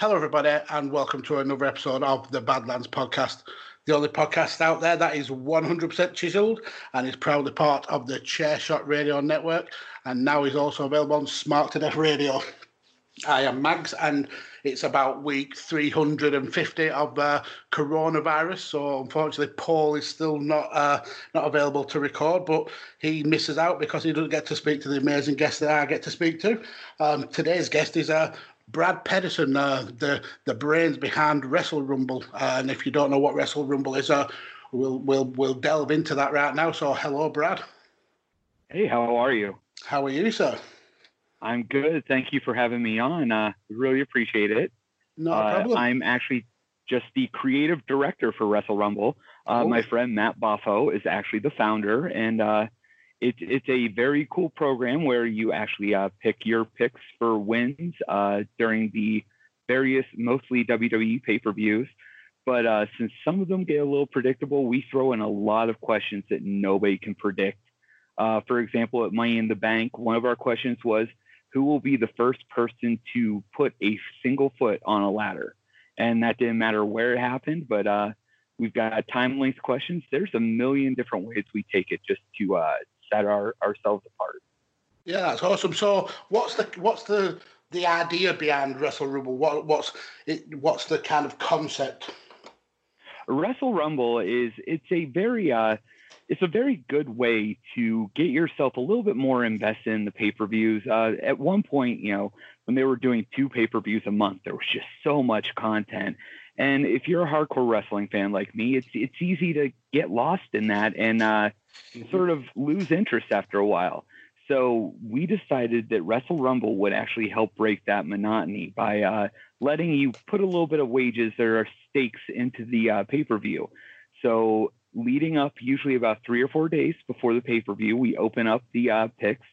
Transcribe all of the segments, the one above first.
Hello, everybody, and welcome to another episode of the Badlands Podcast, the only podcast out there that is 100% chiseled and is proudly part of the Chairshot Radio Network, and now is also available on Smart to Death Radio. I am Mags, and it's about week 350 of uh, coronavirus. So unfortunately, Paul is still not uh, not available to record, but he misses out because he doesn't get to speak to the amazing guests that I get to speak to. Um, today's guest is uh, Brad Pedersen, uh, the the brains behind Wrestle Rumble. Uh, and if you don't know what Wrestle Rumble is, uh, we'll we'll we'll delve into that right now. So, hello, Brad. Hey, how are you? How are you, sir? I'm good. Thank you for having me on. Uh, really appreciate it. No uh, problem. I'm actually just the creative director for Wrestle Rumble. Uh, Oh. My friend Matt Boffo is actually the founder, and it's it's a very cool program where you actually uh, pick your picks for wins uh, during the various mostly WWE pay per views. But uh, since some of them get a little predictable, we throw in a lot of questions that nobody can predict. Uh, for example, at Money in the Bank, one of our questions was, "Who will be the first person to put a single foot on a ladder?" And that didn't matter where it happened, but uh, we've got time length questions. There's a million different ways we take it just to uh, set our, ourselves apart. Yeah, that's awesome. So, what's the what's the the idea behind Wrestle Rumble? What what's it? What's the kind of concept? Wrestle Rumble is it's a very uh, it's a very good way to get yourself a little bit more invested in the pay-per-views. Uh, at one point, you know, when they were doing two pay-per-views a month, there was just so much content. And if you're a hardcore wrestling fan like me, it's it's easy to get lost in that and uh, sort of lose interest after a while. So we decided that Wrestle Rumble would actually help break that monotony by uh, letting you put a little bit of wages are stakes into the uh, pay per view. So leading up, usually about three or four days before the pay per view, we open up the uh, picks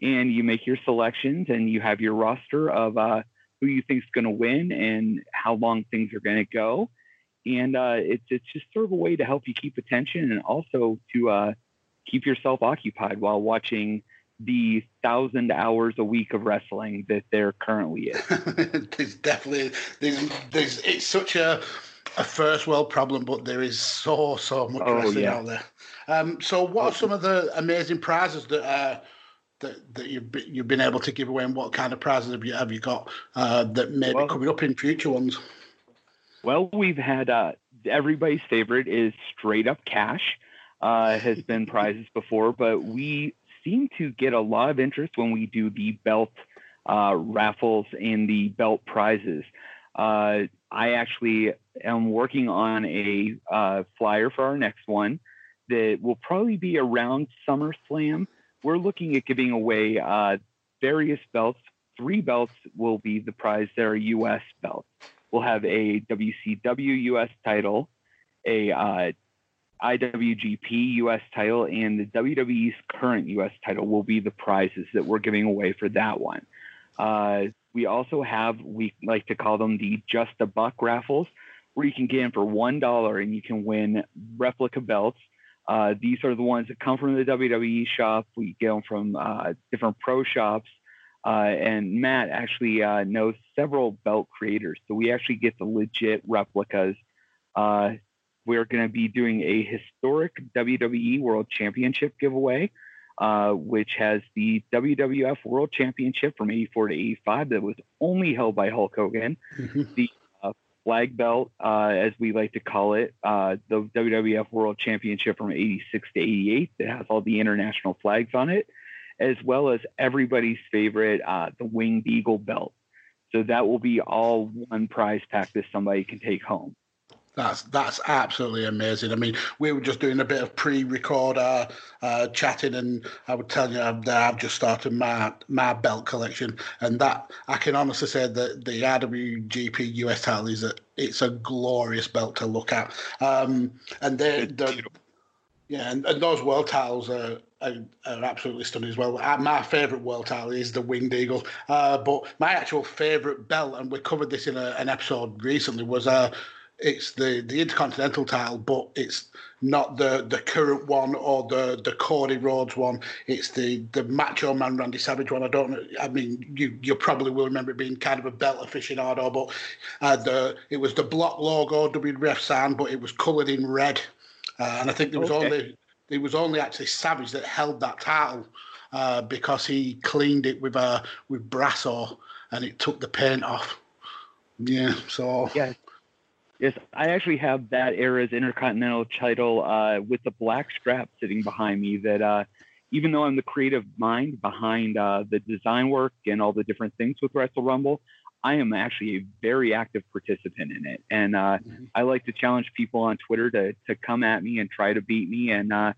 and you make your selections and you have your roster of uh, who you think is going to win and how long things are going to go. And uh, it's it's just sort of a way to help you keep attention and also to uh, keep yourself occupied while watching the thousand hours a week of wrestling that there currently is. there's definitely there's there's it's such a a first world problem, but there is so so much Oh, wrestling yeah. out there. Um, so, what are some of the amazing prizes that uh, that, that you've been, you've been able to give away, and what kind of prizes have you have you got uh, that may well, be coming up in future ones? Well, we've had uh, everybody's favorite is straight up cash. Uh, has been prizes before, but we seem to get a lot of interest when we do the belt uh, raffles and the belt prizes. Uh, I actually am working on a uh, flyer for our next one that will probably be around SummerSlam. We're looking at giving away uh, various belts. Three belts will be the prize that are U.S. belts. We'll have a WCW U.S. title, a uh, IWGP US title, and the WWE's current US title will be the prizes that we're giving away for that one. Uh, we also have, we like to call them the Just a Buck raffles, where you can get in for $1 and you can win replica belts. Uh, these are the ones that come from the WWE shop. We get them from uh, different pro shops. Uh, and Matt actually uh, knows several belt creators. So we actually get the legit replicas. Uh, we're going to be doing a historic WWE World Championship giveaway uh, which has the WWF World Championship from 84 to 85 that was only held by Hulk Hogan. Mm-hmm. The uh, flag belt, uh, as we like to call it, uh, the WWF World Championship from 86 to 88 that has all the international flags on it, as well as everybody's favorite, uh, the Winged Eagle belt. So that will be all one prize pack that somebody can take home. That's that's absolutely amazing. I mean, we were just doing a bit of pre-record uh, uh, chatting, and I would tell you that I've just started my my belt collection, and that I can honestly say that the IWGP US title is a it's a glorious belt to look at, um, and they the yeah, and, and those world titles are, are, are, absolutely stunning as well. Uh, my favourite world title is the Winged Eagle, uh, but my actual favourite belt, and we covered this in a, an episode recently, was uh, it's the the intercontinental title, but it's not the the current one or the the Cody Rhodes one. It's the the Macho Man Randy Savage one. I don't know. I mean, you you probably will remember it being kind of a belt aficionado, but uh, the it was the block logo WWF sign, but it was coloured in red, uh, and I think there was okay. only it was only actually Savage that held that title. Uh, because he cleaned it with uh, with Brasso and it took the paint off. Yeah, so yeah, Yes, I actually have that era's Intercontinental title uh, with the black strap sitting behind me. That uh, even though I'm the creative mind behind uh, the design work and all the different things with Wrestle Rumble, I am actually a very active participant in it. And uh, mm-hmm. I like to challenge people on Twitter to, to come at me and try to beat me. And uh,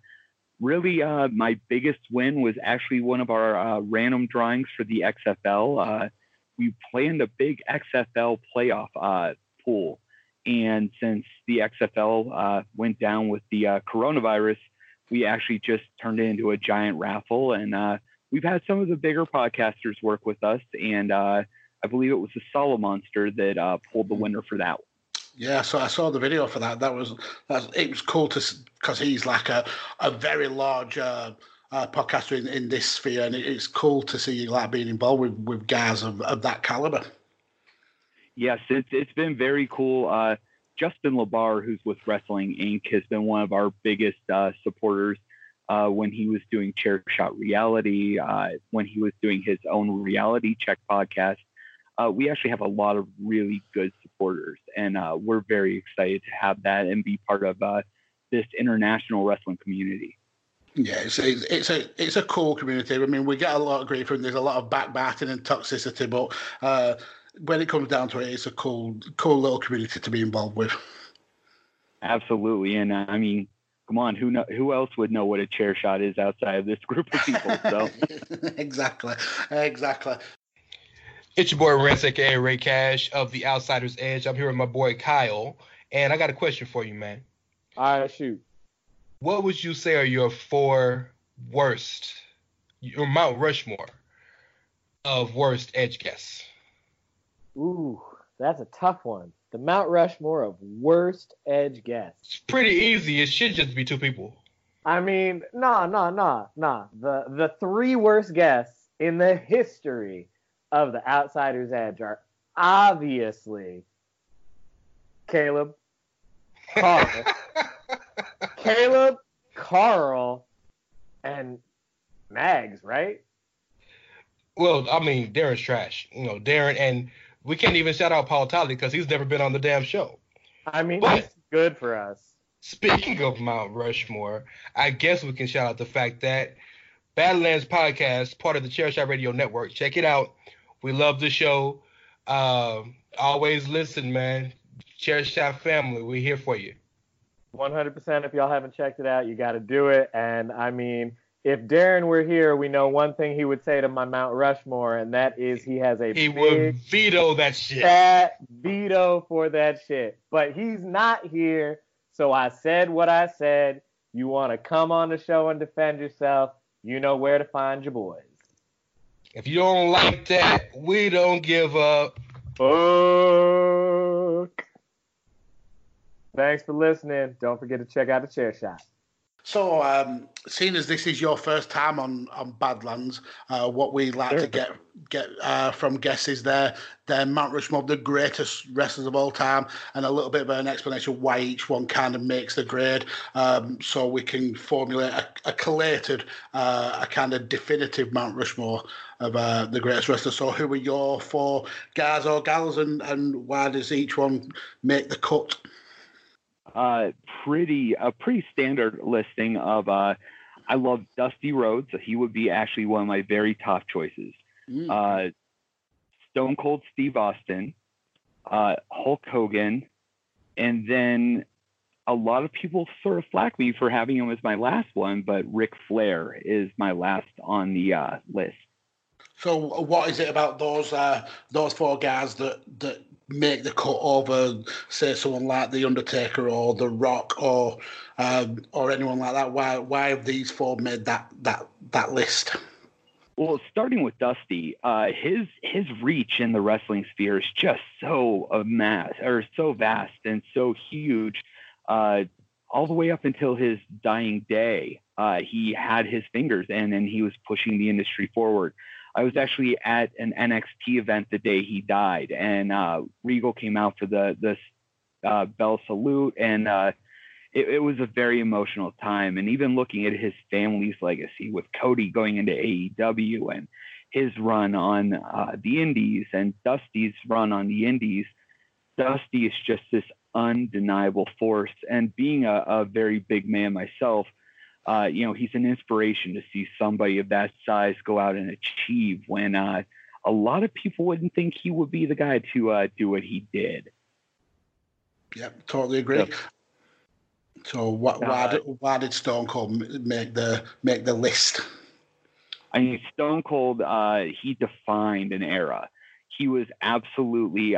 really, uh, my biggest win was actually one of our random drawings for the XFL. we planned a big XFL playoff pool and since the XFL uh, went down with the uh, coronavirus, we actually just turned it into a giant raffle. And uh, we've had some of the bigger podcasters work with us. And uh, I believe it was the Solomonster that uh, pulled the winner for that one. Yeah, so I saw the video for that. That was that, it was cool to because he's like a, a very large uh, uh, podcaster in, in this sphere, and it's cool to see you like being involved with, with guys of, of that caliber yes, it's it's been very cool. Uh, Justin LaBar, who's with Wrestling Inc., has been one of our biggest uh, supporters uh, when he was doing Chair Shot Reality, uh, when he was doing his own Reality Check podcast. Uh, we actually have a lot of really good supporters, and uh, we're very excited to have that and be part of this international wrestling community. Yeah, it's, a, it's a it's a cool community. I mean, we get a lot of grief and there's a lot of backbiting and toxicity, but uh, when it comes down to it, it's a cool, cool little community to be involved with. Absolutely, and uh, I mean, come on, who know, who else would know what a chair shot is outside of this group of people? So exactly, exactly. It's your boy Rance, aka Ray Cash of the Outsiders Edge. I'm here with my boy Kyle, and I got a question for you, man. All right, shoot. What would you say are your four worst, your Mount Rushmore of worst edge guests? Ooh, that's a tough one. The Mount Rushmore of worst edge guests. It's pretty easy. It should just be two people. I mean, nah, nah, nah, nah. The the three worst guests in the history of the Outsiders Edge are obviously Caleb, Carl, Caleb, Carl, and Mags, right? Well, I mean, Darren's trash. You know, Darren, and we can't even shout out Paul Talley because he's never been on the damn show. I mean, But- that's good for us. Speaking of Mount Rushmore, I guess we can shout out the fact that Badlands Podcast, part of the Shot Radio Network. Check it out. We love the show. Um, always listen, man. Chair Shot family, we're here for you. 100% if y'all haven't checked it out you got to do it and i mean if darren were here we know one thing he would say to my mount rushmore and that is he has a He big would veto that shit. fat veto for that shit but he's not here so i said what i said you want to come on the show and defend yourself you know where to find your boys If you don't like that, we don't give up. Fuck. Thanks for listening. Don't forget to check out the chair shot. So, um, seeing as this is your first time on on Badlands, uh, what we like Sure. to get get uh, from guests is their their Mount Rushmore, the greatest wrestlers of all time, and a little bit of an explanation why each one kind of makes the grade, um, so we can formulate a, a collated, uh, a kind of definitive Mount Rushmore of uh, the greatest wrestlers. So, who are your four guys or gals, and and why does each one make the cut? Uh, pretty a pretty standard listing of uh, I love Dusty Rhodes. He would be actually one of my very top choices. Mm. Uh, Stone Cold Steve Austin, uh, Hulk Hogan, and then a lot of people sort of flack me for having him as my last one, but Ric Flair is my last on the uh, list. So, what is it about those uh, those four guys that that make the cut over, say, someone like the Undertaker or the Rock or um, or anyone like that? Why why have these four made that that that list? Well, starting with Dusty, uh, his his reach in the wrestling sphere is just so amass or so vast and so huge. Uh, all the way up until his dying day, uh, he had his fingers in and he was pushing the industry forward. I was actually at an NXT event the day he died, and uh, Regal came out for the the uh, bell salute, and uh, it, it was a very emotional time. And even looking at his family's legacy with Cody going into AEW and his run on uh, the Indies and Dusty's run on the Indies, Dusty is just this undeniable force. And being a, a very big man myself, uh, you know, he's an inspiration to see somebody of that size go out and achieve when uh, a lot of people wouldn't think he would be the guy to uh, do what he did. Yep, totally agree. So, what, why Uh, did, why did Stone Cold make the make the list? I mean, Stone Cold, uh, he defined an era. He was absolutely.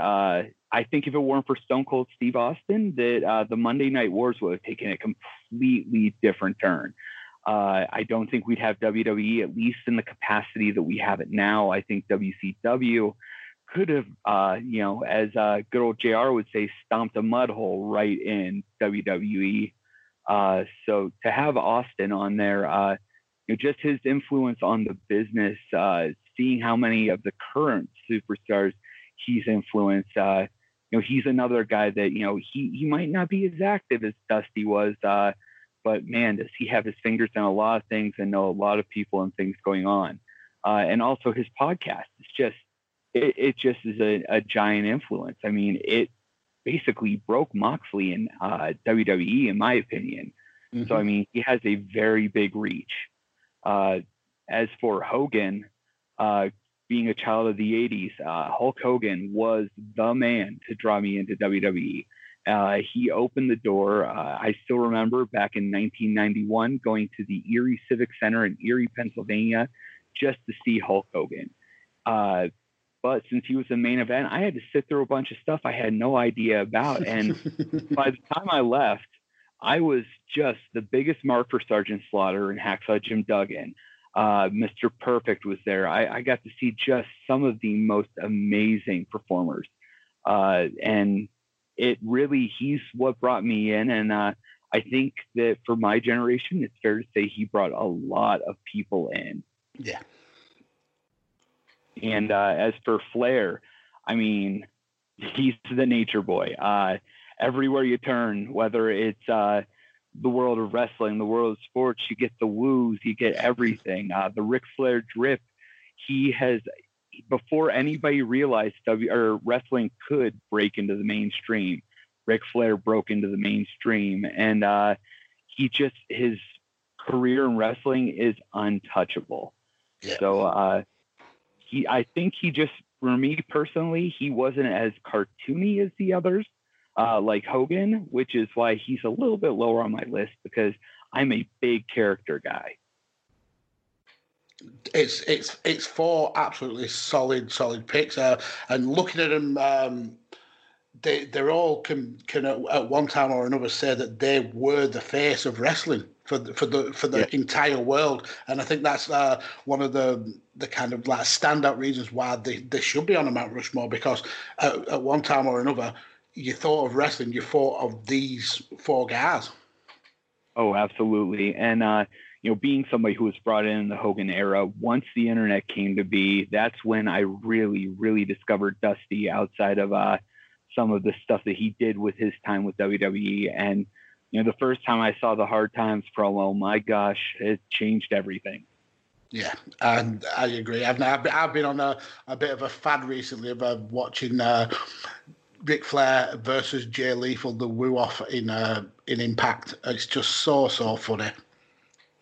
I think if it weren't for Stone Cold Steve Austin, that uh, the Monday Night Wars would have taken a completely different turn. Uh, I don't think we'd have WWE at least in the capacity that we have it now. I think WCW could have, uh, you know, as uh, good old JR would say, stomped a mud hole right in WWE. Uh, so to have Austin on there, uh, you know, just his influence on the business, uh, seeing how many of the current superstars he's influenced. You know, he's another guy that you know he he might not be as active as Dusty was, uh, but man, does he have his fingers in a lot of things and know a lot of people and things going on. Uh, and also his podcast is just it, it just is a, a giant influence. I mean, it basically broke Moxley in uh, WWE, in my opinion. So I mean, he has a very big reach. Uh, as for Hogan, uh, being a child of the '80s, uh, Hulk Hogan was the man to draw me into WWE. Uh, he opened the door. Uh, I still remember back in 1991 going to the Erie Civic Center in Erie, Pennsylvania, just to see Hulk Hogan. Uh, but since he was the main event, I had to sit through a bunch of stuff I had no idea about. And by the time I left, I was just the biggest mark for Sergeant Slaughter and Hacksaw Jim Duggan. Uh, Mr. Perfect was there. I, I got to see just some of the most amazing performers. Uh, and it really, he's what brought me in. And uh, I think that for my generation, it's fair to say he brought a lot of people in. yeah, And uh, as for Flair, I mean, he's the nature boy. Uh, everywhere you turn, whether it's uh, the world of wrestling, the world of sports. You get the woos, you get everything. Uh, the Ric Flair drip. He has before anybody realized W or wrestling could break into the mainstream. Ric Flair broke into the mainstream, and uh, he just his career in wrestling is untouchable. Yeah. So uh, he, I think he just, for me personally, he wasn't as cartoony as the others, uh, like Hogan, which is why he's a little bit lower on my list because I'm a big character guy. It's it's it's four absolutely solid solid picks, uh, and looking at them, um, they they're all can can at, one time or another say that they were the face of wrestling for the, for the for the Yeah. entire world, and I think that's uh, one of the the kind of like standout reasons why they, they should be on a Mount Rushmore because at, at one time or another, you thought of wrestling, you thought of these four guys. Oh, absolutely. And uh, you know, being somebody who was brought in in the Hogan era, once the internet came to be, that's when I really, really discovered Dusty outside of uh, some of the stuff that he did with his time with WWE. And you know, the first time I saw the Hard Times promo, my gosh, it changed everything. Yeah, and I agree. I've I've been, on a, a bit of a fad recently of uh, watching uh, Ric Flair versus Jay Lethal, the woo off in uh, in Impact. It's just so so funny.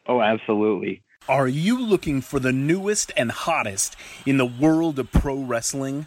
Oh, absolutely. Are you looking for the newest and hottest in the world of pro wrestling?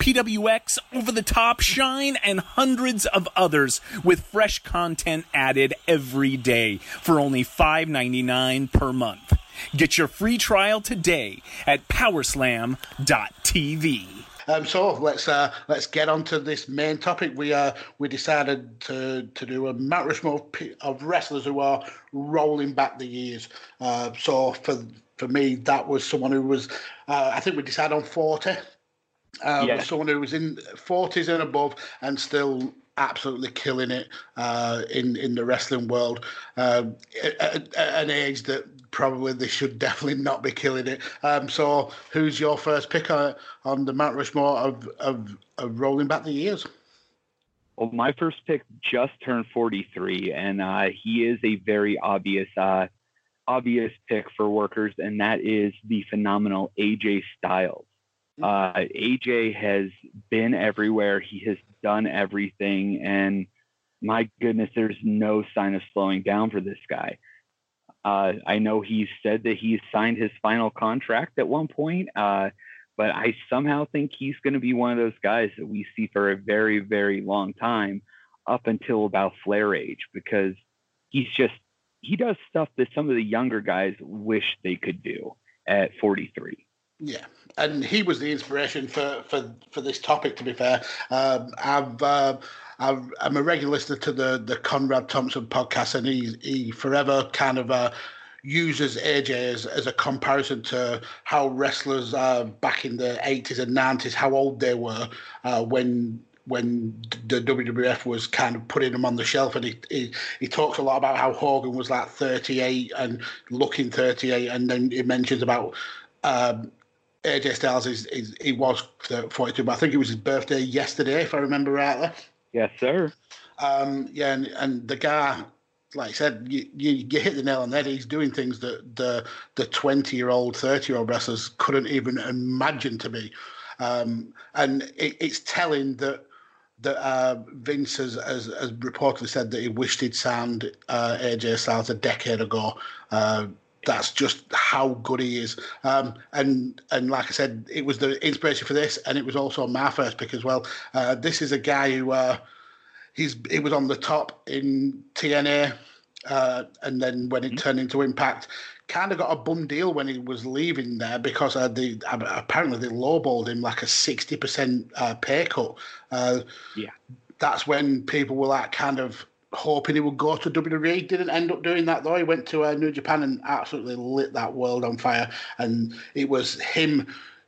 PWX, Over the Top, Shine, and hundreds of others with fresh content added every day for only $5.99 per month. Get your free trial today at powerslam.tv. Um, so let's uh, let's get on to this main topic. We uh, we decided to to do a Mount Rushmore of wrestlers who are rolling back the years. Uh, so for for me, that was someone who was uh, I think we decided on forty. Uh, Yeah. Someone who was in forties and above and still absolutely killing it uh, in in the wrestling world um, at- at an age that probably they should definitely not be killing it. Um, so, who's your first pick on, on the Mount Rushmore of, of, of rolling back the years? Well, my first pick just turned 43, and uh, he is a very obvious, uh, obvious pick for workers, and that is the phenomenal AJ Styles. Uh, AJ has been everywhere. He has done everything, and my goodness, there's no sign of slowing down for this guy. Uh, I know he said that he signed his final contract at one point, uh, but I somehow think he's going to be one of those guys that we see for a very, very long time up until about Flair age because he's just, he does stuff that some of the younger guys wish they could do at 43. Yeah, and he was the inspiration for for, for this topic. To be fair, um, I've, uh, I'm a regular listener to the the Conrad Thompson podcast, and he he forever kind of uh, uses AJ as, as a comparison to how wrestlers uh, back in the 80s and 90s, how old they were uh, when when the WWF was kind of putting them on the shelf, and he, he he talks a lot about how Hogan was like 38 and looking 38, and then he mentions about um, AJ Styles is, is he was 42, but I think it was his birthday yesterday, if I remember rightly. Yes, sir. Um, yeah, and, and the guy, like I said, you, you, you hit the nail on the head. He's doing things that the the 20 year old, 30 year old wrestlers couldn't even imagine to be. Um, and it, it's telling that that uh, Vince has, has, has reportedly said that he wished he'd signed uh, AJ Styles a decade ago. Uh, that's just how good he is. Um, and and like I said, it was the inspiration for this, and it was also my first pick as well. Uh, this is a guy who uh, he's he was on the top in TNA, uh, and then when it turned into Impact, kind of got a bum deal when he was leaving there because uh, they apparently they lowballed him like a sixty percent uh, pay cut. Uh, Yeah. that's when people were like kind of hoping he would go to WWE. Didn't end up doing that though. He went to uh, New Japan and absolutely lit that world on fire. And it was him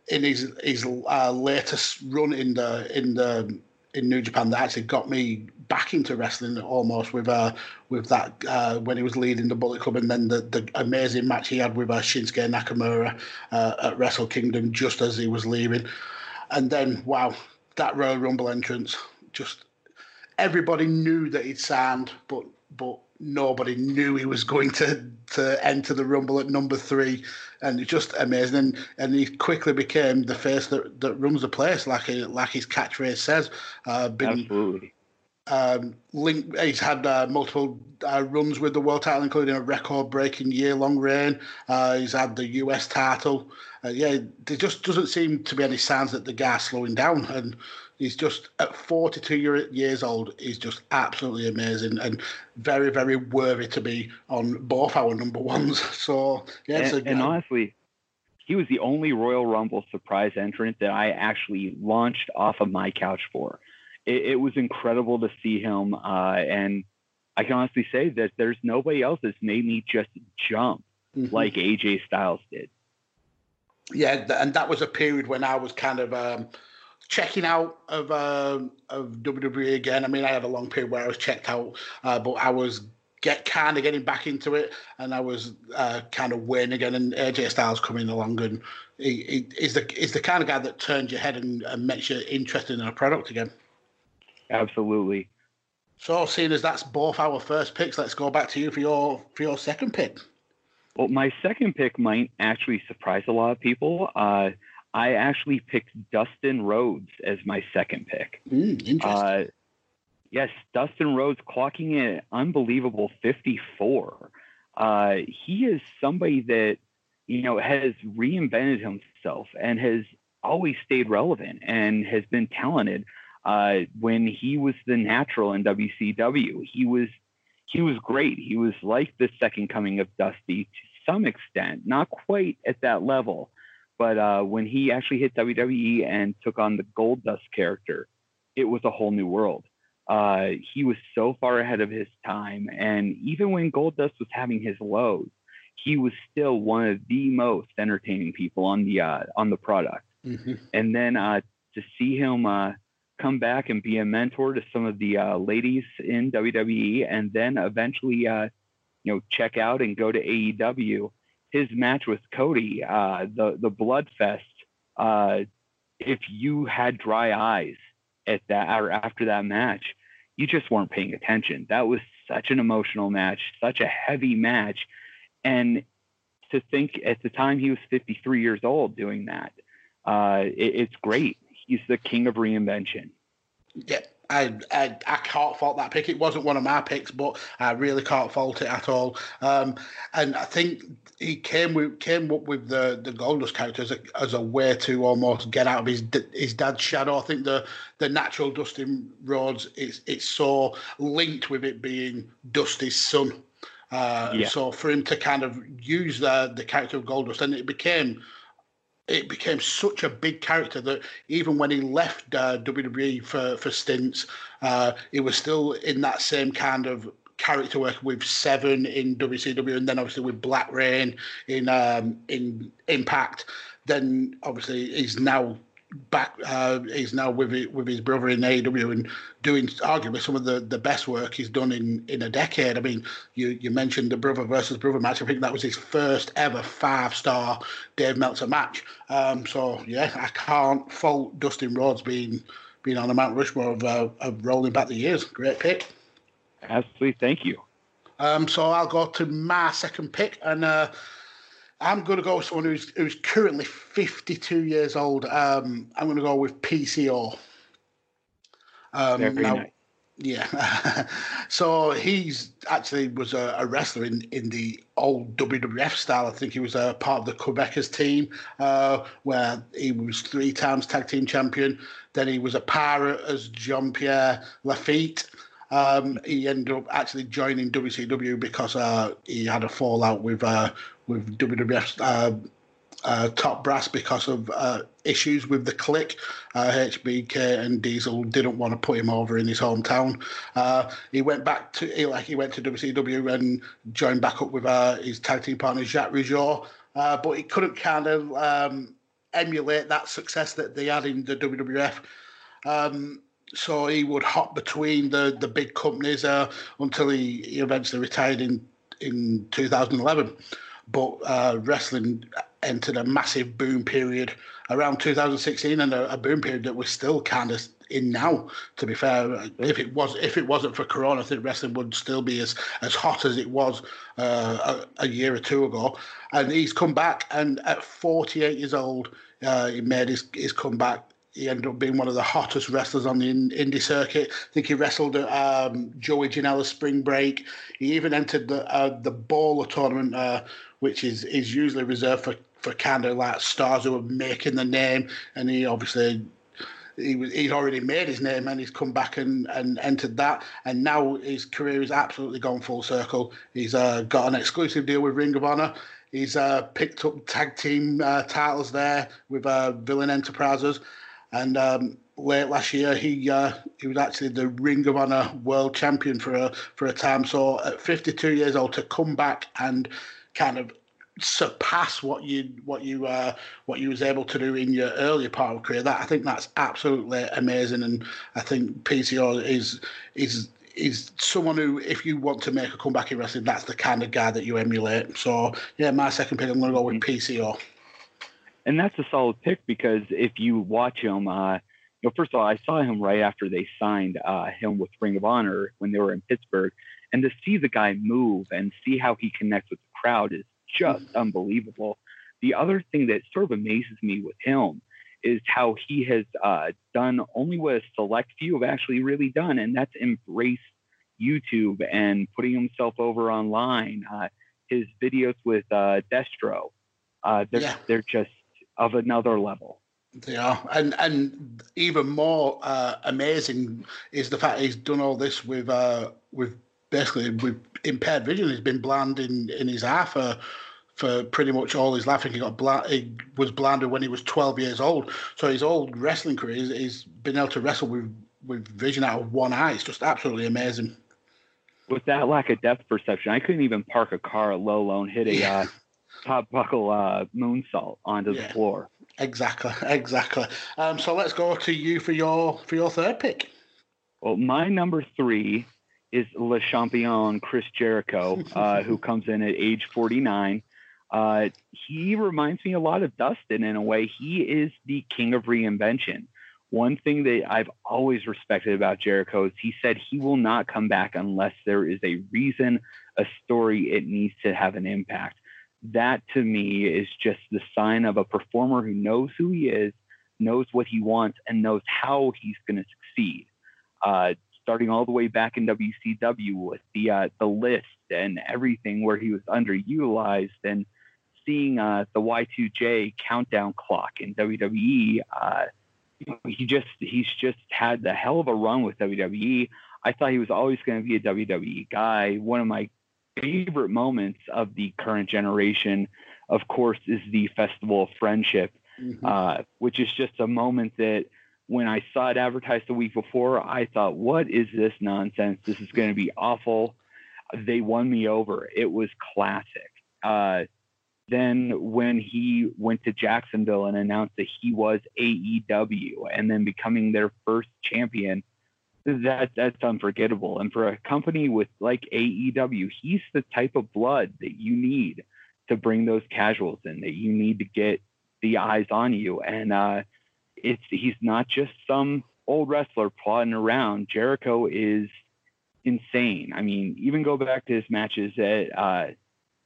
in his his uh, latest run in the in the in New Japan that actually got me back into wrestling almost with uh with that uh, when he was leading the Bullet Club and then the, the amazing match he had with uh, Shinsuke Nakamura uh, at Wrestle Kingdom just as he was leaving, and then wow that Royal Rumble entrance just everybody knew that he'd signed but but nobody knew he was going to to enter the Rumble at number three, and it's just amazing. And, and he quickly became the face that, that runs the place, like he, like his catchphrase says. Uh, been, Absolutely. Um, link, he's had uh, multiple uh, runs with the world title, including a record-breaking year-long reign. Uh, he's had the US title. Uh, yeah, there just doesn't seem to be any signs that the guy's slowing down, and he's just at 42 year, years old. He's just absolutely amazing and very, very worthy to be on both our number ones. So yeah, and, a, and honestly, he was the only Royal Rumble surprise entrant that I actually launched off of my couch for. It, it was incredible to see him, uh, and I can honestly say that there's nobody else that's made me just jump Mhm. like AJ Styles did. yeah, and that was a period when I was kind of um, checking out of um, of WWE again. I mean, I had a long period where I was checked out, uh, but I was get kind of getting back into it, and I was uh, kind of winning again. And AJ Styles coming along, and he, he is the is the kind of guy that turns your head and, and makes you interested in a product again. Absolutely. So, seeing as that's both our first picks, let's go back to you for your for your second pick. Well, my second pick might actually surprise a lot of people. Uh, I actually picked Dustin Rhodes as my second pick. Mm, interesting. Uh, yes, Dustin Rhodes clocking in an unbelievable 54. Uh, he is somebody that, you know, has reinvented himself and has always stayed relevant and has been talented. Uh, when he was the natural in WCW, he was he was great. He was like the second coming of Dusty to some extent, not quite at that level. But uh, when he actually hit WWE and took on the Goldust character, it was a whole new world. Uh, he was so far ahead of his time, and even when Goldust was having his lows, he was still one of the most entertaining people on the uh, on the product. Mhm. And then uh, to see him uh, come back and be a mentor to some of the uh, ladies in WWE, and then eventually, uh, you know, check out and go to AEW. His match with Cody, uh, the the Blood Fest. Uh, if you had dry eyes at that or after that match, you just weren't paying attention. That was such an emotional match, such a heavy match, and to think at the time he was 53 years old doing that, uh, it, it's great. He's the king of reinvention. Yeah, I, I I can't fault that pick. It wasn't one of my picks, but I really can't fault it at all. Um, and I think he came with came up with the the Goldust character as a, as a way to almost get out of his his dad's shadow. I think the the natural Dustin Rhodes it's it's so linked with it being Dusty's son. Uh, Yeah. So for him to kind of use the the character of Goldust, and it became it became such a big character that even when he left uh, WWE for for stints, uh, he was still in that same kind of character work with Seven in WCW, and then obviously with Black Reign in um, in Impact. Then obviously he's now back. Uh, he's now with it, with his brother in AEW and doing arguably some of the, the best work he's done in, in a decade. I mean, you you mentioned the brother versus brother match. I think that was his first ever five star Dave Meltzer match. Um, so yeah, I can't fault Dustin Rhodes being being on the Mount Rushmore of, uh, of rolling back the years. Great pick. Absolutely, thank you. Um, so I'll go to my second pick, and uh, I'm going to go with someone who's who's currently 52 years old. Um, I'm going to go with PCO. Um, Very now- nice. yeah. so he's actually was a, a wrestler in, in the old WWF style. I think he was a part of the Quebecers team, uh, where he was three times tag team champion. Then he was a pirate as Jean Pierre Lafitte. Um, he ended up actually joining WCW because uh, he had a fallout with uh, with WWF uh, uh, top brass because of uh, issues with the Kliq. Uh, HBK and Diesel didn't want to put him over in his hometown. Uh, he went back to he, like he went to WCW and joined back up with uh, his tag team partner Jacques Rougeau, uh, but he couldn't kind of um, emulate that success that they had in the WWF. Um, so he would hop between the, the big companies uh, until he, he eventually retired in in 2011. But uh, wrestling entered a massive boom period around 2016, and a, a boom period that we're still kind of in now. To be fair, if it was if it wasn't for Corona, I think wrestling would still be as as hot as it was uh, a, a, year or two ago. And he's come back, and at 48 years old, uh, he made his his comeback he ended up being one of the hottest wrestlers on the indie circuit. I think he wrestled at um, Joey Janela's Spring Break. He even entered the uh, the BOLA tournament, uh, which is is usually reserved for for kind of like stars who are making the name. And he obviously he was he'd already made his name and he's come back and, and entered that. And now his career is absolutely gone full circle. He's uh, got an exclusive deal with Ring of Honor. He's uh, picked up tag team uh, titles there with uh, Villain Enterprises and um, late last year, he uh, he was actually the Ring of Honor World Champion for a for a time. So at 52 years old, to come back and kind of surpass what you what you uh, what you was able to do in your earlier part of career, that I think that's absolutely amazing. And I think PCO is is is someone who, if you want to make a comeback in wrestling, that's the kind of guy that you emulate. So yeah, my second pick, I'm going to go with mm-hmm. PCO and that's a solid pick because if you watch him, uh, you know, first of all, I saw him right after they signed uh, him with Ring of Honor when they were in Pittsburgh, and to see the guy move and see how he connects with the crowd is just mm-hmm. unbelievable. The other thing that sort of amazes me with him is how he has uh, done only what a select few have actually really done, and that's embrace YouTube and putting himself over online. Uh, his videos with uh, Destro, uh, they're, yeah. they're just of another level. Yeah, and and even more uh, amazing is the fact he's done all this with uh, with basically with impaired vision. He's been blind in, in his eye for for pretty much all his life. He got blind. He was blinded when he was twelve years old. So his old wrestling career, he's, he's been able to wrestle with with vision out of one eye. It's just absolutely amazing. With that lack of depth perception, I couldn't even park a car, let alone hit a uh, top buckle uh, moonsault onto yeah, the floor. Exactly, exactly. Um, so let's go to you for your for your third pick. Well, my number three is Le Champion Chris Jericho, uh, who comes in at age 49. Uh, he reminds me a lot of Dustin in a way. He is the king of reinvention. One thing that I've always respected about Jericho is he said he will not come back unless there is a reason, a story, it needs to have an impact that to me is just the sign of a performer who knows who he is, knows what he wants, and knows how he's going to succeed. Uh, starting all the way back in WCW with the uh, the list and everything where he was underutilized, and seeing uh, the Y2J countdown clock in WWE. Uh, he just he's just had the hell of a run with WWE. I thought he was always going to be a WWE guy. One of my favorite moments of the current generation, of course, is the Festival of Friendship, mm-hmm. uh, which is just a moment that when I saw it advertised the week before, I thought, what is this nonsense? This is going to be awful. They won me over. It was classic. Uh, then when he went to Jacksonville and announced that he was AEW and then becoming their first champion, that that's unforgettable. And for a company with like AEW, he's the type of blood that you need to bring those casuals in, that you need to get the eyes on you. And uh, it's he's not just some old wrestler plodding around. Jericho is insane. I mean, even go back to his matches at uh,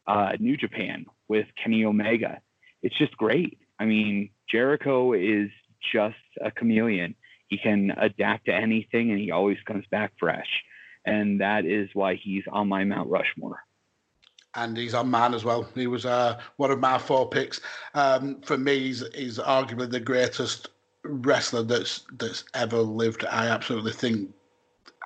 uh, New Japan with Kenny Omega. It's just great. I mean, Jericho is just a chameleon he can adapt to anything and he always comes back fresh. And that is why he's on my Mount Rushmore. And he's on mine as well. He was uh, one of my four picks. Um, for me, he's, he's arguably the greatest wrestler that's that's ever lived. I absolutely think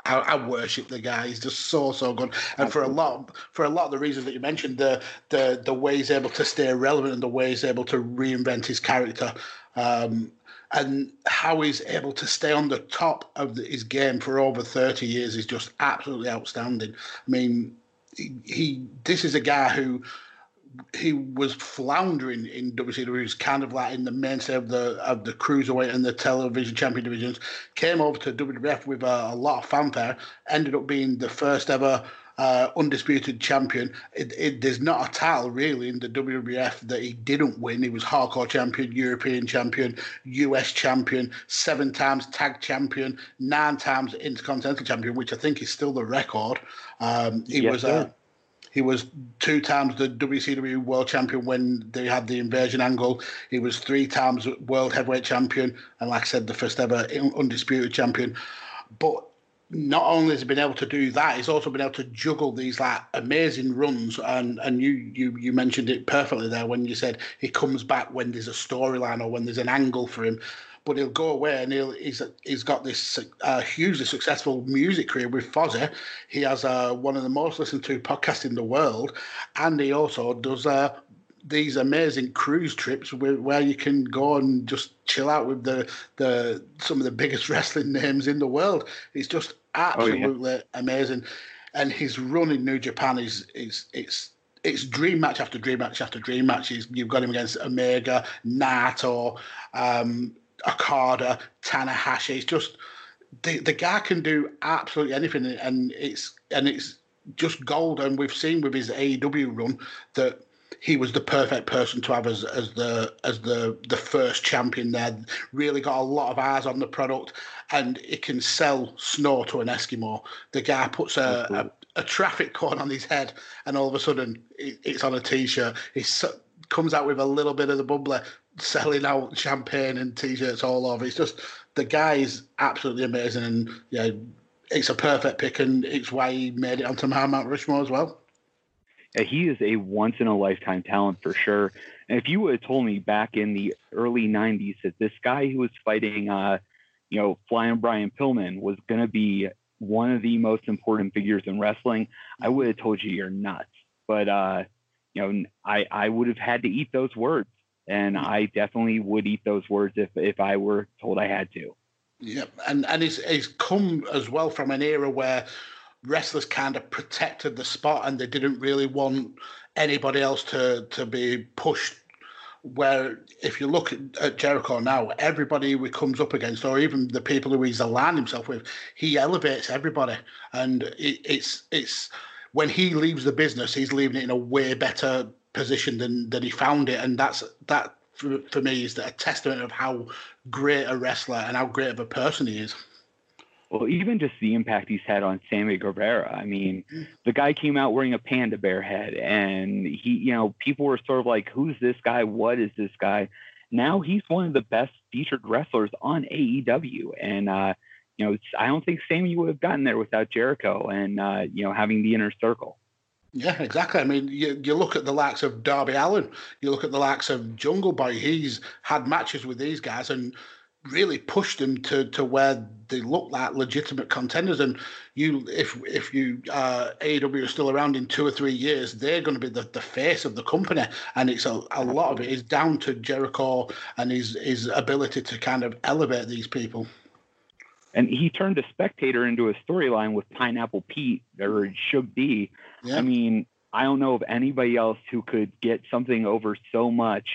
I, I, worship the guy. He's just so so good. And for a lot for a lot of the reasons that you mentioned, the the the way he's able to stay relevant and the way he's able to reinvent his character. Um, and how he's able to stay on the top of the, his game for over 30 years is just absolutely outstanding. I mean, he, he this is a guy who he was floundering in WCW. He was kind of like in the mainstay of the of the cruiserweight and the television champion divisions. Came over to WWF with a, a lot of fanfare. Ended up being the first ever uh, undisputed champion. It, it, there's not a title really in the WWF that he didn't win. He was hardcore champion, European champion, US champion, seven times tag champion, nine times intercontinental champion, which I think is still the record. Um, he Yes, was a he was two times the WCW World Champion when they had the invasion angle. He was three times World Heavyweight Champion, and like I said, the first ever undisputed champion. But not only has he been able to do that, he's also been able to juggle these like amazing runs. And and you you you mentioned it perfectly there when you said he comes back when there's a storyline or when there's an angle for him. But he'll go away and he'll he's he's got this uh, hugely successful music career with Fozzy. He has uh, one of the most listened to podcasts in the world, and he also does uh, these amazing cruise trips where, where you can go and just chill out with the the some of the biggest wrestling names in the world. It's just absolutely amazing, and his run in New Japan is is it's. It's dream match after dream match after dream matches. You've got him against Omega, Naito, um, Okada, Tanahashi. It's just the the guy can do absolutely anything, and it's and it's just gold. And we've seen with his AEW run that he was the perfect person to have as, as the as the the first champion there. Really got a lot of eyes on the product, and it can sell snow to an Eskimo. The guy puts a, a, a traffic cone on his head, and all of a sudden it, it's on a t-shirt. He comes out with a little bit of the bubbler, selling out champagne and t-shirts all over. It's just the guy is absolutely amazing, and yeah, it's a perfect pick, and it's why he made it onto Mount Rushmore as well. Uh, he is a once in a lifetime talent for sure. And if you would have told me back in the early 90s that this guy who was fighting, uh, you know, Flying Brian Pillman was going to be one of the most important figures in wrestling, I would have told you you're nuts. But, uh, you know, I, I would have had to eat those words. And I definitely would eat those words if, if I were told I had to. Yeah, and and it's it's come as well from an era where wrestlers kind of protected the spot and they didn't really want anybody else to to be pushed. Where if you look at, Jericho now, everybody who he comes up against, or even the people who he's aligned himself with, he elevates everybody, and it, it's it's when he leaves the business, he's leaving it in a way better position than than he found it, and that's that for, for me is a testament of how great a wrestler and how great of a person he is. Well, even just the impact he's had on Sammy Guevara. I mean, the guy came out wearing a panda bear head, and he, you know, people were sort of like, "Who's this guy? What is this guy?" Now he's one of the best featured wrestlers on AEW, and uh, you know, I don't think Sammy would have gotten there without Jericho and uh, you know having the inner circle. Yeah, exactly. I mean, you, you look at the likes of Darby Allin, you look at the likes of Jungle Boy. He's had matches with these guys and really pushed them to, to where they look like legitimate contenders. And you, if if you uh, AEW are still around in two or three years, they're going to be the, the face of the company. And it's a, a lot of it is down to Jericho and his his ability to kind of elevate these people. And he turned a spectator into a storyline with Pineapple Pete or Suge D. Yeah. I mean, I don't know of anybody else who could get something over so much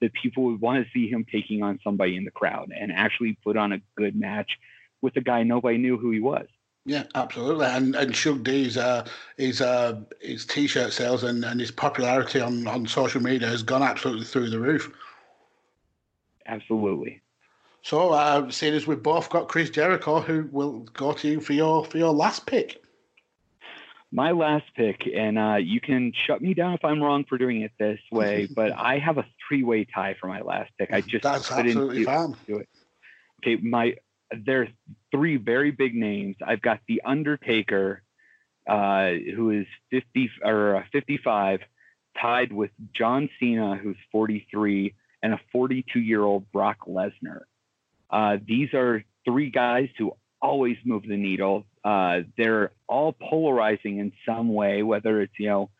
that people would want to see him taking on somebody in the crowd and actually put on a good match with a guy nobody knew who he was. Yeah, absolutely. And and Suge D's uh, his uh, his t-shirt sales and, and his popularity on, on social media has gone absolutely through the roof. Absolutely. So, uh, seeing as we've both got Chris Jericho, who will go to you for your for your last pick. My last pick, and uh, you can shut me down if I'm wrong for doing it this way, but I have a three-way tie for my last pick. I just That's couldn't do- do it. Okay, my there's three very big names. I've got the Undertaker, uh, who is 50 or uh, 55, tied with John Cena, who's 43, and a 42 year old Brock Lesnar. Uh, these are three guys who always move the needle. Uh, they're all polarizing in some way, whether it's you know,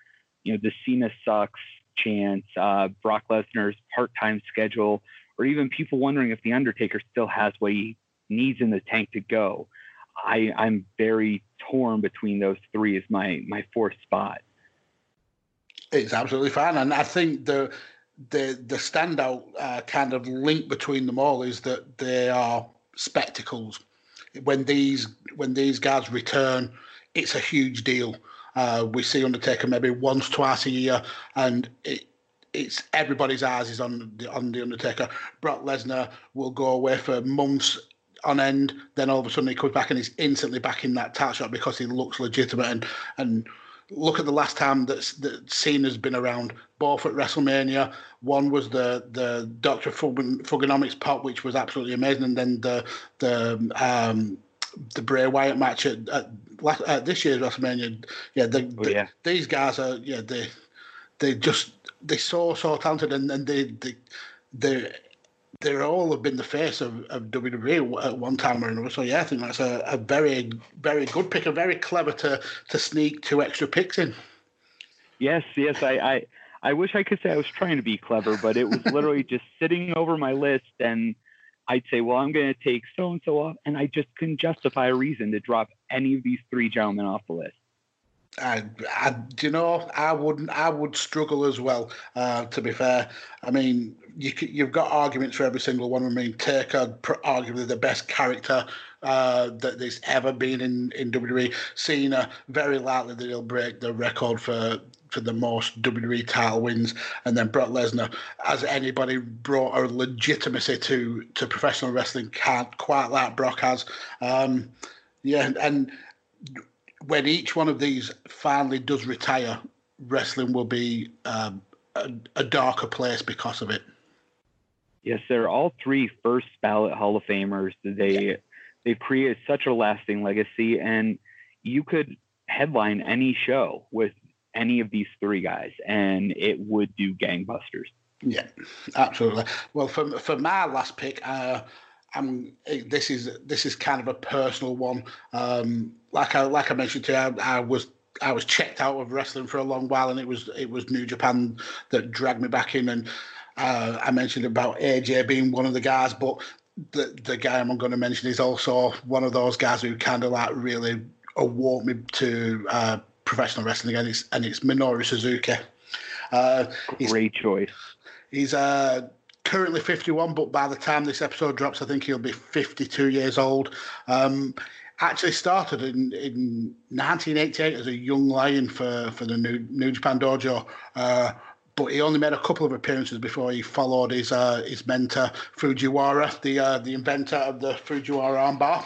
you know, the Cena sucks chance, uh, Brock Lesnar's part-time schedule, or even people wondering if the Undertaker still has what he needs in the tank to go. I, I'm very torn between those three as my my fourth spot. It's absolutely fine, and I think the the the standout uh, kind of link between them all is that they are spectacles. When these when these guys return, it's a huge deal. Uh, we see Undertaker maybe once, twice a year, and it, it's everybody's eyes is on the on the Undertaker. Brock Lesnar will go away for months on end, then all of a sudden he comes back and he's instantly back in that title shot because he looks legitimate and and look at the last time that that Cena's been around, both at WrestleMania. One was the the Doctor Thuganomics pop, which was absolutely amazing, and then the the um, the Bray Wyatt match at, at, at this year's WrestleMania. Yeah, the, oh, yeah. The, these guys are yeah they they just they're so so talented and, and they they they they all have been the face of, of WWE at one time or another. So yeah, I think that's a, a very very good pick, a very clever to to sneak two extra picks in. Yes, yes, I, I I wish I could say I was trying to be clever, but it was literally just sitting over my list and I'd say, well, I'm going to take so and so off, and I just couldn't justify a reason to drop any of these three gentlemen off the list. I, I, you know, I wouldn't. I would struggle as well. Uh, to be fair, I mean, you, you've got arguments for every single one. I mean, Taker, arguably the best character uh, that there's ever been in in WWE. Cena, very likely that he'll break the record for for the most WWE title wins, and then Brock Lesnar, as anybody brought a legitimacy to to professional wrestling, can't quite like Brock has. Um, yeah, and when each one of these finally does retire, wrestling will be um, a, a, darker place because of it. Yes, they're all three first ballot Hall of Famers. They yeah. they've created such a lasting legacy, and you could headline any show with any of these three guys, and it would do gangbusters. Yeah, absolutely. Well, for for my last pick, uh, I'm this is this is kind of a personal one. Um, like I like I mentioned to you, I, I, was I was checked out of wrestling for a long while, and it was it was New Japan that dragged me back in. And uh, I mentioned about AJ being one of the guys, but the the guy I'm going to mention is also one of those guys who kind of like really awoke me to uh, professional wrestling again. It's, and it's Minoru Suzuki. Uh, Great choice. He's uh, currently 51, but by the time this episode drops, I think he'll be 52 years old. Um, actually started in, in 1988 as a young lion for, for the New, New Japan Dojo. Uh, but he only made a couple of appearances before he followed his uh, his mentor Fujiwara, the uh, the inventor of the Fujiwara armbar,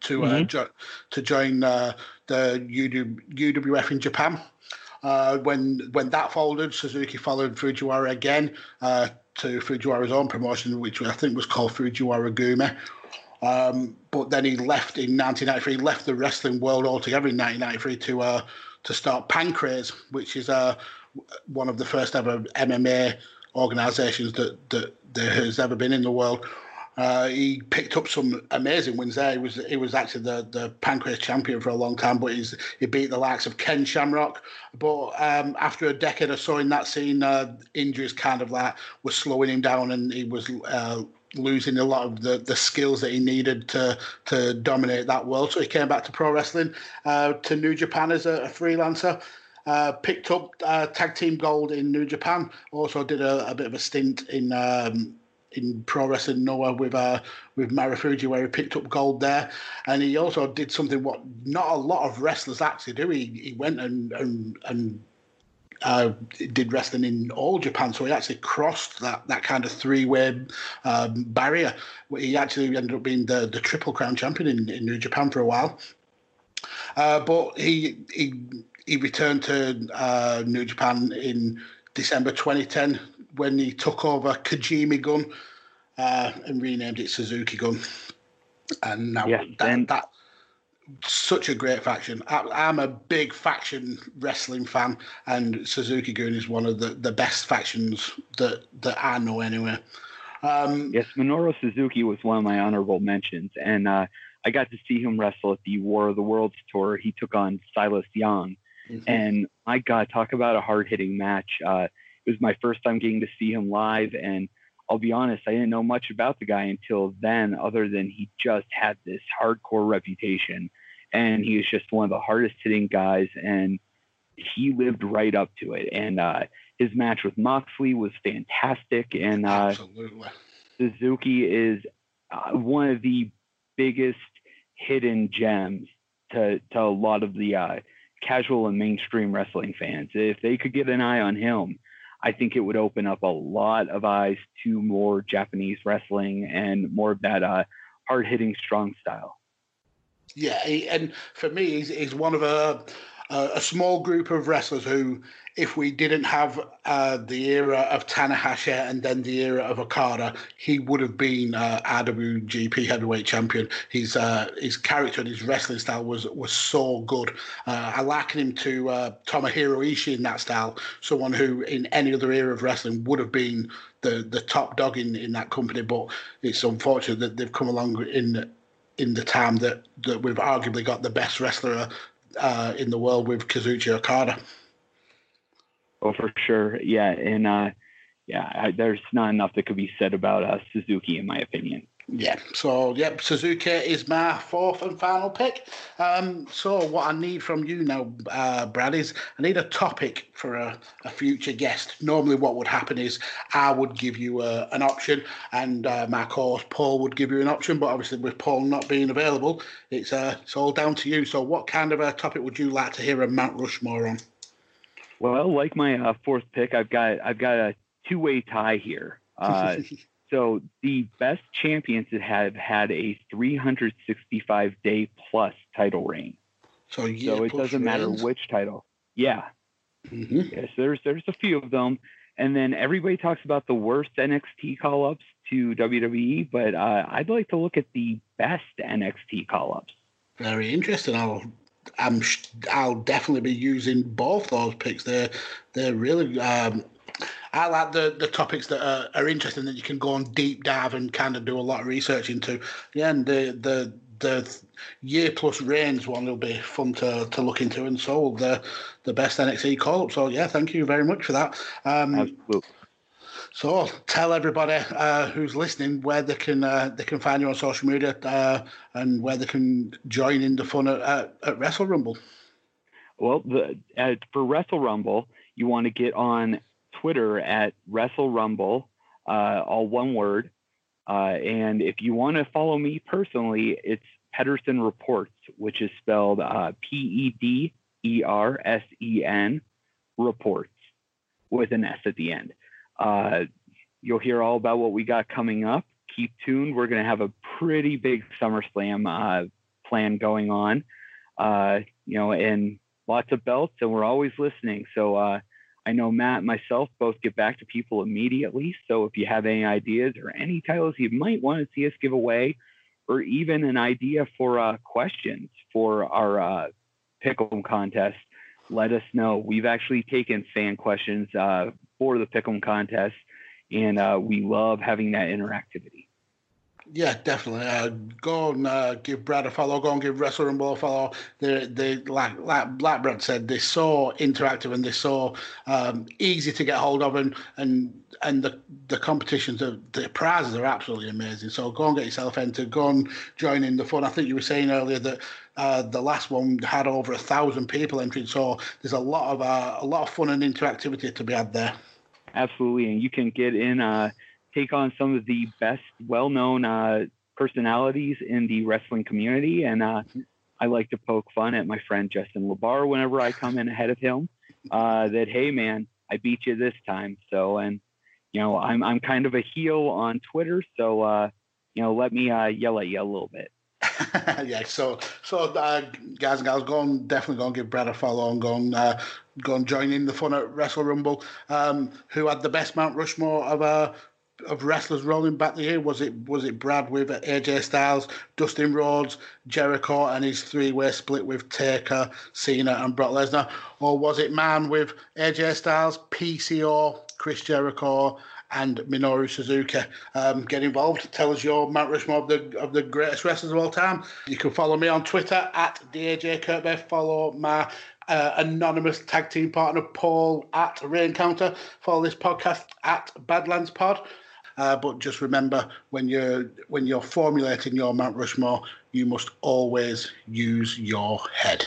to uh, mm-hmm. jo- to join uh, the UWF in Japan. Uh, when when that folded, Suzuki followed Fujiwara again to Fujiwara's own promotion, which I think was called Fujiwara Gumi. Um, but then he left in 1993, He left the wrestling world altogether in 1993 to uh, to start Pancrase, which is uh, one of the first ever MMA organisations that, that there has ever been in the world. Uh, he picked up some amazing wins there. He was he was actually the the Pancrase champion for a long time, but he's he beat the likes of Ken Shamrock. But um, after a decade or so in that scene, uh, injuries kind of like were slowing him down, and he was uh, losing a lot of the, the skills that he needed to to dominate that world. So he came back to pro wrestling, uh, to New Japan as a, a freelancer. Uh, picked up uh, tag team gold in New Japan. Also did a, a bit of a stint in um, in pro wrestling Noah with uh, with Marufuji, where he picked up gold there, and he also did something what not a lot of wrestlers actually do. He he went and and and uh, did wrestling in all Japan, so he actually crossed that, that kind of three way um, barrier. He actually ended up being the, the Triple Crown champion in, in New Japan for a while. Uh, but he he he returned to uh, New Japan in December 2010 when he took over Kojima Gun uh, and renamed it Suzuki Gun. And now yes, that, and- that such a great faction. I, am a big faction wrestling fan, and Suzuki Gun is one of the, the best factions that that I know anyway. Um, yes, Minoru Suzuki was one of my honorable mentions, and uh, I got to see him wrestle at the War of the Worlds tour. He took on Silas Young, mm-hmm. and my God, talk about a hard hitting match. Uh, it was my first time getting to see him live, and I'll be honest, I didn't know much about the guy until then, other than he just had this hardcore reputation. And he was just one of the hardest hitting guys. And he lived right up to it. And uh, his match with Moxley was fantastic. And uh, Suzuki is uh, one of the biggest hidden gems to, to a lot of the uh, casual and mainstream wrestling fans. If they could get an eye on him, I think it would open up a lot of eyes to more Japanese wrestling and more of that uh, hard hitting, strong style. Yeah, he, and for me, he's, he's one of a, a, small group of wrestlers who, if we didn't have uh, the era of Tanahashi and then the era of Okada, he would have been uh, IWGP heavyweight champion. His uh, his character and his wrestling style was was so good. Uh, I liken him to uh, Tomohiro Ishii in that style, someone who in any other era of wrestling would have been the the top dog in, in that company. But it's unfortunate that they've come along in in the time that, that we've arguably got the best wrestler uh, in the world with Kazuchika Okada. Oh, for sure. Yeah. And uh, yeah, I, there's not enough that could be said about uh, Suzuki, in my opinion. Yeah. So, yep, Suzuki is my fourth and final pick. Um, so, what I need from you now, uh, Brad, is I need a topic for a, a future guest. Normally, what would happen is I would give you a, an option, and uh, my co-host Paul would give you an option. But obviously, with Paul not being available, it's uh, it's all down to you. So, what kind of a topic would you like to hear a Mount Rushmore on? Well, like my uh, fourth pick, I've got I've got a two way tie here. So the best champions that have had a 365 day plus title reign. So, so it doesn't matter which title. Yeah. Mm-hmm. Yes, there's there's a few of them, and then everybody talks about the worst NXT call ups to WWE, but uh, I'd like to look at the best NXT call ups. Very interesting. I'll I'm I'll definitely be using both those picks. They're they're really um, I like the the topics that are, are interesting that you can go on deep dive and kind of do a lot of research into. Yeah, and the the the year plus reigns one will be fun to, to look into, and so the the best NXT call up. So yeah, thank you very much for that. Um, Absolutely. So tell everybody uh, who's listening where they can uh, they can find you on social media uh, and where they can join in the fun at, at, at Wrestle Rumble. Well, the, for Wrestle Rumble, you want to get on Twitter at Wrestle Rumble, uh, all one word. Uh, and if you want to follow me personally, it's Pedersen Reports, which is spelled uh, P E D E R S E N Reports with an S at the end. Uh, you'll hear all about what we got coming up. Keep tuned. We're going to have a pretty big SummerSlam uh, plan going on, uh, you know, and lots of belts, and we're always listening. So I know Matt and myself both get back to people immediately. So if you have any ideas or any titles you might want to see us give away, or even an idea for uh, questions for our uh, pick'em contest, let us know. We've actually taken fan questions uh, for the pick'em contest, and uh, we love having that interactivity. Yeah, definitely. Uh, go and uh, give Brad a follow. Go and give Wrestle Rumble a follow. They, they like like like Brad said, they're so interactive and they're so um, easy to get hold of, and and and the the competitions, the, the prizes are absolutely amazing. So go and get yourself entered. Go and join in the fun. I think you were saying earlier that uh, the last one had over a thousand people entering. So there's a lot of uh, a lot of fun and interactivity to be had there. Absolutely, and you can get in. Take on some of the best well-known uh, personalities in the wrestling community, and uh, I like to poke fun at my friend Justin LaBar whenever I come in ahead of him. Uh, that hey man, I beat you this time. So and you know I'm I'm kind of a heel on Twitter, so uh, you know let me uh, yell at you a little bit. yeah, so so uh, guys and gals, go definitely go and give Brad a follow and go and uh, go and join in the fun at Wrestle Rumble. Um, who had the best Mount Rushmore of uh, of wrestlers rolling back the year? Was it was it Brad with AJ Styles, Dustin Rhodes, Jericho, and his three way split with Taker, Cena, and Brock Lesnar, or was it Man with AJ Styles, PCO, Chris Jericho, and Minoru Suzuki? Um, get involved. Tell us your Mount Rushmore of the of the greatest wrestlers of all time. You can follow me on Twitter at DAJ Kirkby. Follow my uh, anonymous tag team partner Paul at Counter. Follow this podcast at Badlands Pod. Uh, but just remember, when you're when you're formulating your Mount Rushmore, you must always use your head.